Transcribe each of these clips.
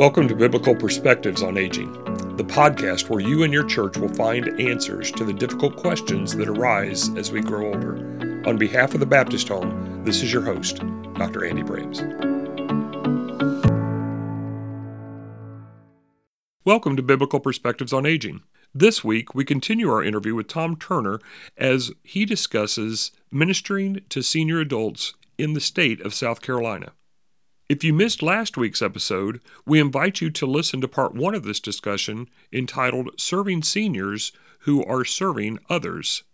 Welcome to Biblical Perspectives on Aging, the podcast where you and your church will find answers to the difficult questions that arise as we grow older. On behalf of the Baptist Home, this is your host, Dr. Andy Brames. Welcome to Biblical Perspectives on Aging. This week, we continue our interview with Tom Turner as he discusses ministering to senior adults in the state of South Carolina. If you missed last week's episode, we invite you to listen to part one of this discussion entitled Serving Seniors Who Are Serving Others.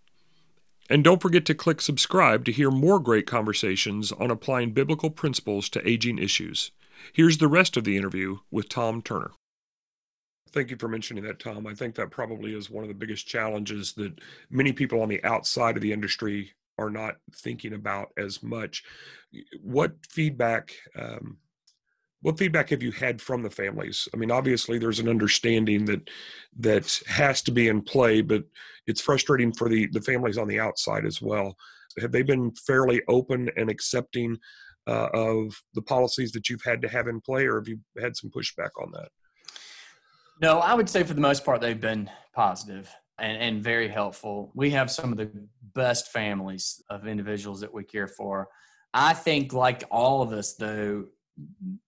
And don't forget to click subscribe to hear more great conversations on applying biblical principles to aging issues. Here's the rest of the interview with Tom Turner. Thank you for mentioning that, Tom. I think that probably is one of the biggest challenges that many people on the outside of the industry are not thinking about as much. What feedback? Um, what feedback have you had from the families? I mean, obviously, there's an understanding that that has to be in play, but it's frustrating for the the families on the outside as well. Have they been fairly open and accepting uh, of the policies that you've had to have in play, or have you had some pushback on that? No, I would say for the most part they've been positive and, and very helpful. We have some of the best families of individuals that we care for. I think, like all of us, though,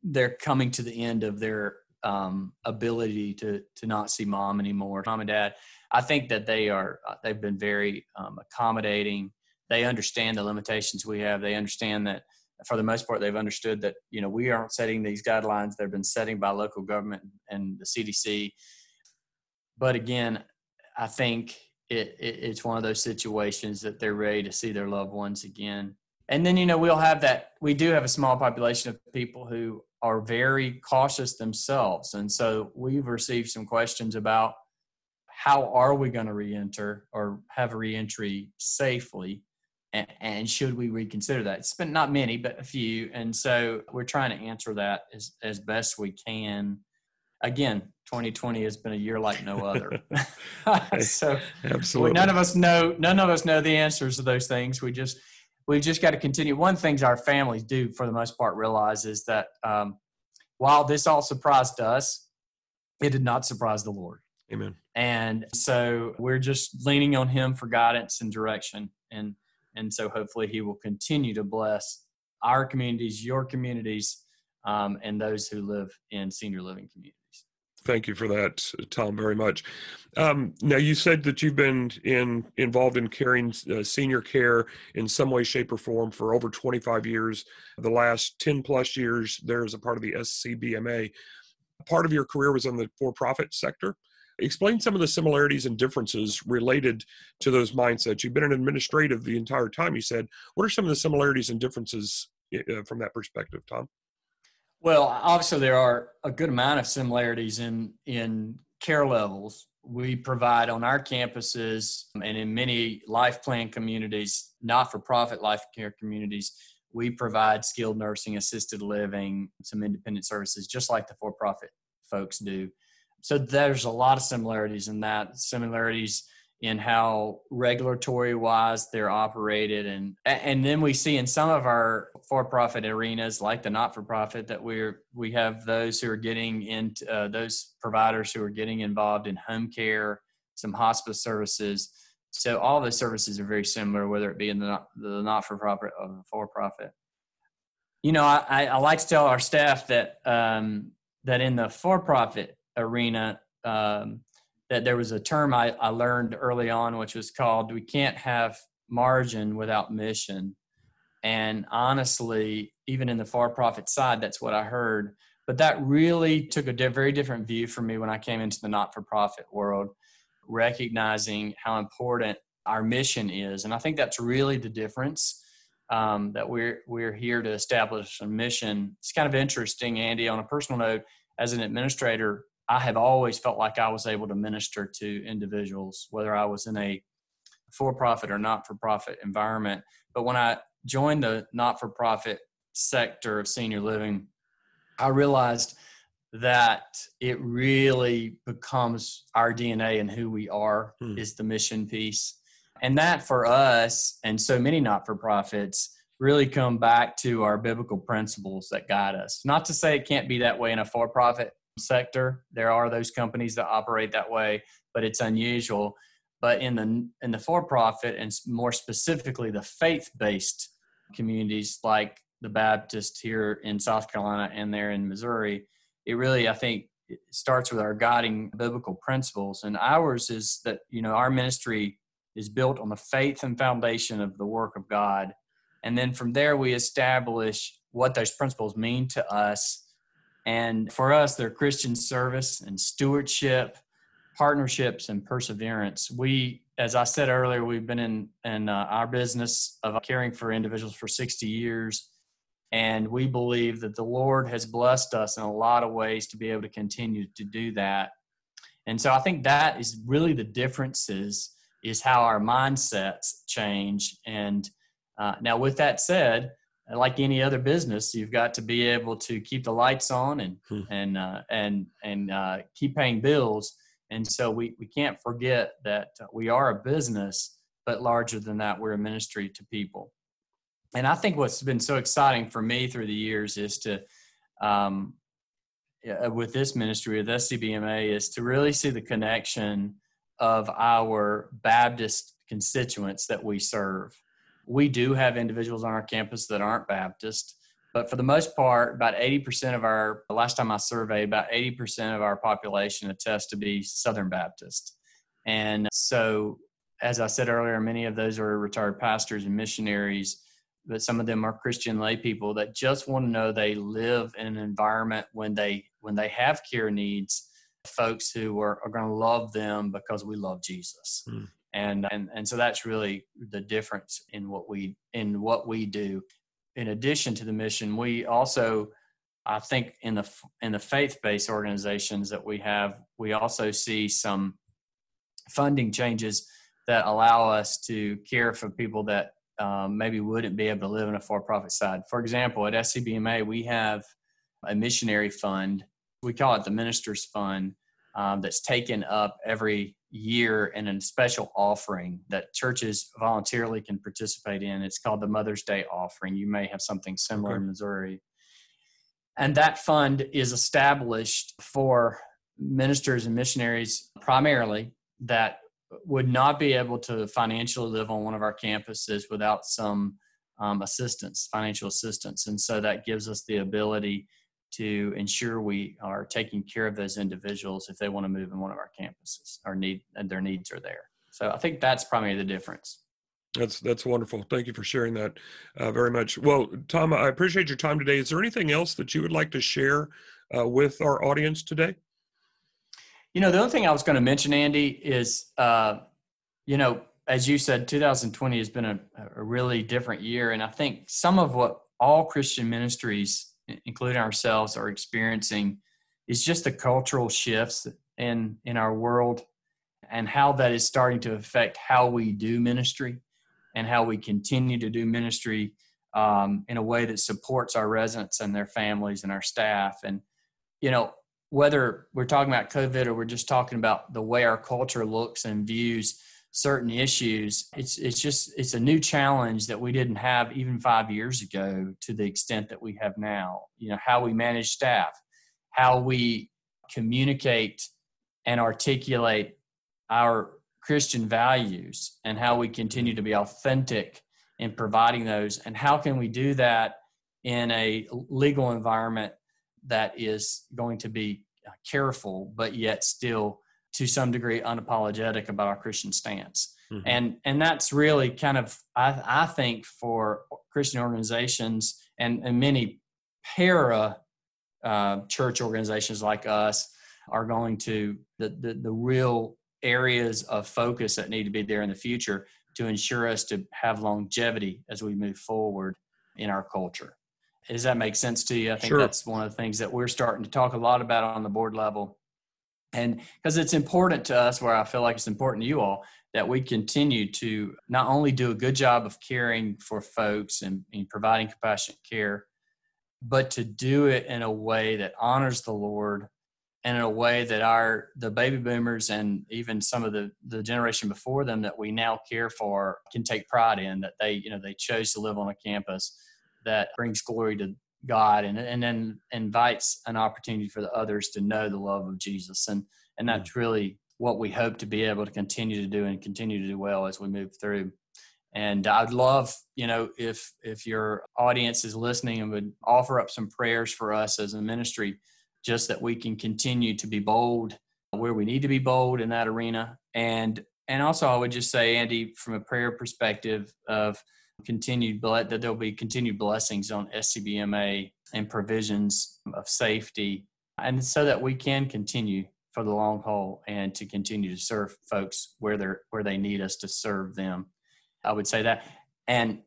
they're coming to the end of their um, ability to to not see mom anymore, mom and dad. I think that they are uh, they've been very um, accommodating. They understand the limitations we have. They understand that for the most part they've understood that you know we aren't setting these guidelines. They've been setting by local government and the CDC. But again, I think it, it, it's one of those situations that they're ready to see their loved ones again. And then you know we'll have that. We do have a small population of people who are very cautious themselves, and so we've received some questions about how are we going to reenter or have a reentry safely and, and, should we reconsider that it's been not many but a few and so we're trying to answer that as, as best we can again 2020 has been a year like no other. so absolutely, none of us know none of us know the answers to those things. We just we've just got to continue. One things our families do for the most part realize is that um, while this all surprised us, it did not surprise the Lord. Amen. And so we're just leaning on Him for guidance and direction, and and so hopefully He will continue to bless our communities, your communities, um, and those who live in senior living communities. Thank you for that, Tom, very much. Um, now, you said that you've been in involved in caring uh, senior care in some way, shape, or form for over 25 years. The last 10 plus years, there as a part of the SCBMA. Part of your career was in the for-profit sector. Explain some of the similarities and differences related to those mindsets. You've been an administrative the entire time. You said, what are some of the similarities and differences uh, from that perspective, Tom? Well, obviously there are a good amount of similarities in in care levels we provide on our campuses and in many life plan communities, not for profit life care communities. We provide skilled nursing, assisted living, some independent services, just like the for profit folks do. So there's a lot of similarities in that. Similarities in how regulatory wise they're operated. And and then we see in some of our for-profit arenas like the not-for-profit that we're we have those who are getting into uh, those providers who are getting involved in home care some hospice services. So all the services are very similar whether it be in the not, the not-for-profit or the for-profit. You know I, I like to tell our staff that um, that in the for-profit arena um, that there was a term I, I learned early on, which was called we can't have margin without mission. And honestly, even in the for profit side, that's what I heard. But that really took a di- very different view for me when I came into the not for profit world, recognizing how important our mission is. And I think that's really the difference. Um, that we're we're here to establish a mission. It's kind of interesting, Andy. On a personal note, as an administrator, I have always felt like I was able to minister to individuals, whether I was in a for profit or not for profit environment. But when I joined the not for profit sector of senior living, I realized that it really becomes our DNA and who we are hmm. is the mission piece. And that for us and so many not for profits really come back to our biblical principles that guide us. Not to say it can't be that way in a for profit sector. There are those companies that operate that way, but it's unusual. But in the in the for-profit and more specifically the faith-based communities like the Baptist here in South Carolina and there in Missouri, it really I think it starts with our guiding biblical principles. And ours is that you know our ministry is built on the faith and foundation of the work of God, and then from there we establish what those principles mean to us. And for us, they're Christian service and stewardship, partnerships, and perseverance. We, as I said earlier, we've been in, in uh, our business of caring for individuals for 60 years. And we believe that the Lord has blessed us in a lot of ways to be able to continue to do that. And so I think that is really the differences is how our mindsets change. And uh, now, with that said, like any other business, you've got to be able to keep the lights on and hmm. and uh, and and uh, keep paying bills. And so we we can't forget that we are a business, but larger than that, we're a ministry to people. And I think what's been so exciting for me through the years is to, um, with this ministry with SCBMA, is to really see the connection of our Baptist constituents that we serve we do have individuals on our campus that aren't Baptist, but for the most part, about 80% of our, last time I surveyed, about 80% of our population attests to be Southern Baptist. And so, as I said earlier, many of those are retired pastors and missionaries, but some of them are Christian lay people that just want to know they live in an environment when they when they have care needs, folks who are, are going to love them because we love Jesus. Mm and and and so that's really the difference in what we in what we do. In addition to the mission we also i think in the in the faith-based organizations that we have we also see some funding changes that allow us to care for people that um, maybe wouldn't be able to live in a for-profit side. For example at scbma we have a missionary fund. We call it the ministers fund um, that's taken up every year and a special offering that churches voluntarily can participate in. It's called the Mother's Day offering. You may have something similar okay. in Missouri. And that fund is established for ministers and missionaries primarily that would not be able to financially live on one of our campuses without some um, assistance, financial assistance. And so that gives us the ability to ensure we are taking care of those individuals if they want to move in one of our campuses or need and their needs are there. So I think that's probably the difference. That's that's wonderful. Thank you for sharing that uh, very much. Well, Tom, I appreciate your time today. Is there anything else that you would like to share uh, with our audience today? You know, the other thing I was going to mention, Andy, is uh, you know, as you said, 2020 has been a, a really different year, and I think some of what all Christian ministries including ourselves, are experiencing is just the cultural shifts in in our world and how that is starting to affect how we do ministry and how we continue to do ministry um, in a way that supports our residents and their families and our staff. And you know, whether we're talking about COVID or we're just talking about the way our culture looks and views certain issues it's it's just it's a new challenge that we didn't have even 5 years ago to the extent that we have now. You know how we manage staff how we communicate and articulate our christian values and how we continue to be authentic in providing those and how can we do that in a legal environment that is going to be uh, careful but yet still to some degree unapologetic about our Christian stance. Mm-hmm. And and that's really kind of I, I think for Christian organizations and, and many para uh, church organizations like us are going to the, the the real areas of focus that need to be there in the future to ensure us to have longevity as we move forward in our culture. Does that make sense to you? I think sure. that's one of the things that we're starting to talk a lot about on the board level and because it's important to us where i feel like it's important to you all that we continue to not only do a good job of caring for folks and, and, providing compassionate care but to do it in a way that honors the lord and in a way that our the baby boomers and even some of the the generation before them that we now care for can take pride in that they you know they chose to live on a campus that brings glory to God and, and then invites an opportunity for the others to know the love of Jesus. And, and hmm. that's really what we hope to be able to continue to do and continue to do well as we move through. And I'd love, you know, if if your audience is listening and would offer up some prayers for us as a ministry, just that we can continue to be bold where we need to be bold in that arena. And and also I would just say, Andy, from a prayer perspective of continued that there'll be continued blessings on SCBMA and provisions of safety, and so that we can continue for the long haul and to continue to serve folks where they're where they need us to serve them. I would say that, and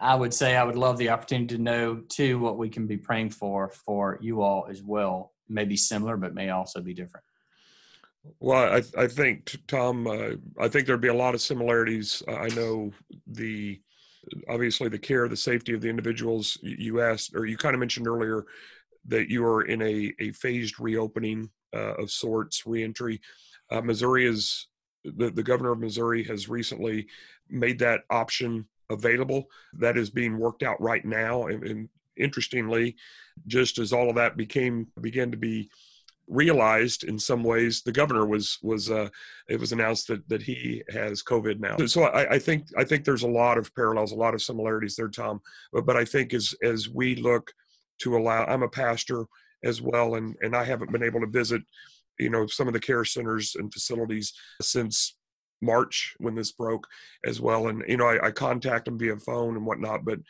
I would say I would love the opportunity to know too what we can be praying for for you all as well. Maybe similar, but may also be different. Well, I, I think Tom, uh, I think there'd be a lot of similarities. I know the obviously the care, the safety of the individuals. You asked, or you kind of mentioned earlier, that you are in a, a phased reopening uh, of sorts, reentry. Uh, Missouri is the, the governor of Missouri has recently made that option available. That is being worked out right now. And, and interestingly, just as all of that became began to be realized in some ways the governor was was uh, it was announced that that he has covid now. So I, I think i think there's a lot of parallels a lot of similarities there tom. But, but i think as as we look to allow i'm a pastor as well and and i haven't been able to visit you know some of the care centers and facilities since march when this broke as well. And you know i, I contact them via phone and whatnot but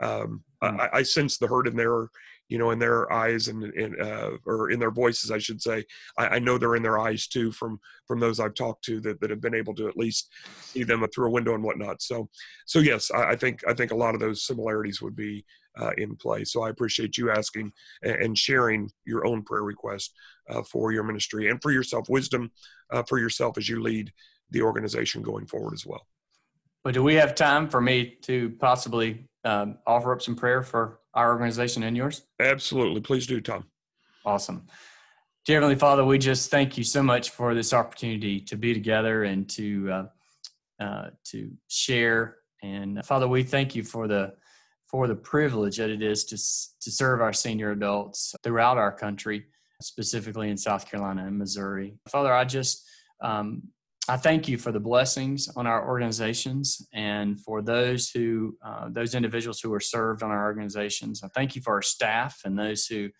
um, mm. I, I sense the hurt in their you know in their eyes and, and uh, or in their voices i should say. I, I, know they're in their eyes too from from those i've talked to that, that have been able to at least see them through a window and whatnot. So so yes i, I think i think a lot of those similarities would be uh, in play. So i appreciate you asking and, sharing your own prayer request uh, for your ministry and for yourself wisdom uh, for yourself as you lead the organization going forward as well. But do we have time for me to possibly um, offer up some prayer for our organization and yours? Absolutely. Please do, Tom. Awesome. Dear Heavenly Father, we just thank you so much for this opportunity to be together and to uh, uh, to share. And uh, Father, we thank you for the for the privilege that it is to to serve our senior adults throughout our country, specifically in South Carolina and Missouri. Father, I just um, I thank you for the blessings on our organizations and for those who, uh, those individuals who are served on our organizations. I thank you for our staff and those who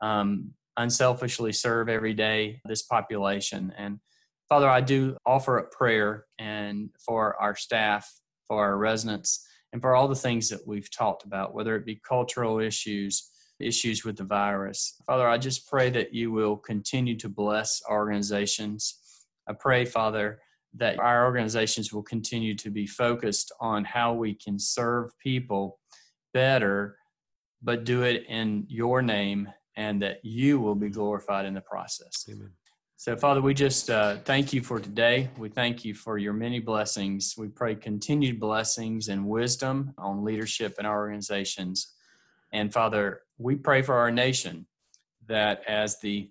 um, unselfishly serve every day this population. And Father, I do offer a prayer and for our staff, for our residents, and for all the things that we've talked about, whether it be cultural issues, issues with the virus. Father, I just pray that you will continue to bless organizations I pray, Father, that our organizations will continue to be focused on how we can serve people better, but do it in your name and that you will be glorified in the process. Amen. So, Father, we just uh, thank you for today. We thank you for your many blessings. We pray continued blessings and wisdom on leadership in our organizations. And, Father, we pray for our nation that as the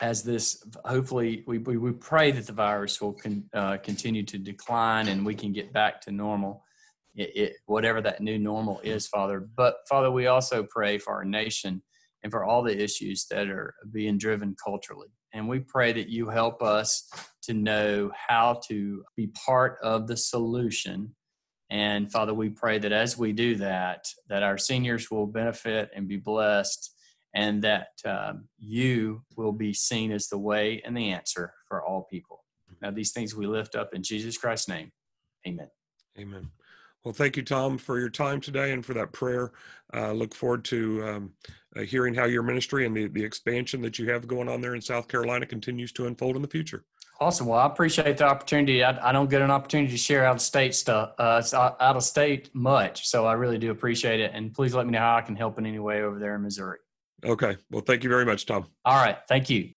as this hopefully we, we, we pray that the virus will con, uh, continue to decline and we can get back to normal. It, it, whatever that new normal is father. But father we also pray for our nation and for all the issues that are being driven culturally. And we pray that you help us to know how to be part of the solution. And father we pray that as we do that that our seniors will benefit and be blessed and that um, you will be seen as the way and the answer for all people. Now, these things we lift up in Jesus Christ's name. Amen. Amen. Well, thank you, Tom, for your time today and for that prayer. Uh, look forward to um, uh, hearing how your ministry and the, the expansion that you have going on there in South Carolina continues to unfold in the future. Awesome. Well, I appreciate the opportunity. I, I don't get an opportunity to share out of state stuff, uh, out of state much. So I really do appreciate it. And please let me know how I can help in any way over there in Missouri. Okay. Well, thank you very much, Tom. All right. Thank you.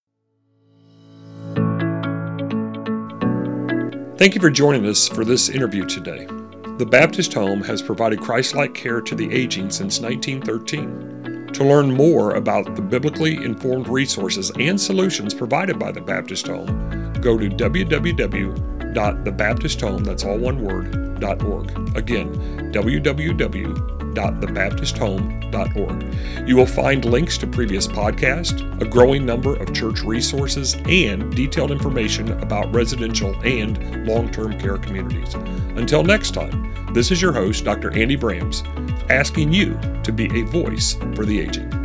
Thank you for joining us for this interview today. The Baptist Home has provided Christ like care to the aging since 1913. To learn more about the biblically informed resources and solutions provided by the Baptist Home, go to www.thebaptisthome, that's all one word, .org. Again, www www.thebaptisthome.org. You will find links to previous podcasts, a growing number of church resources, and detailed information about residential and long term care communities. Until next time, this is your host, Dr. Andy Brams, asking you to be a voice for the aging.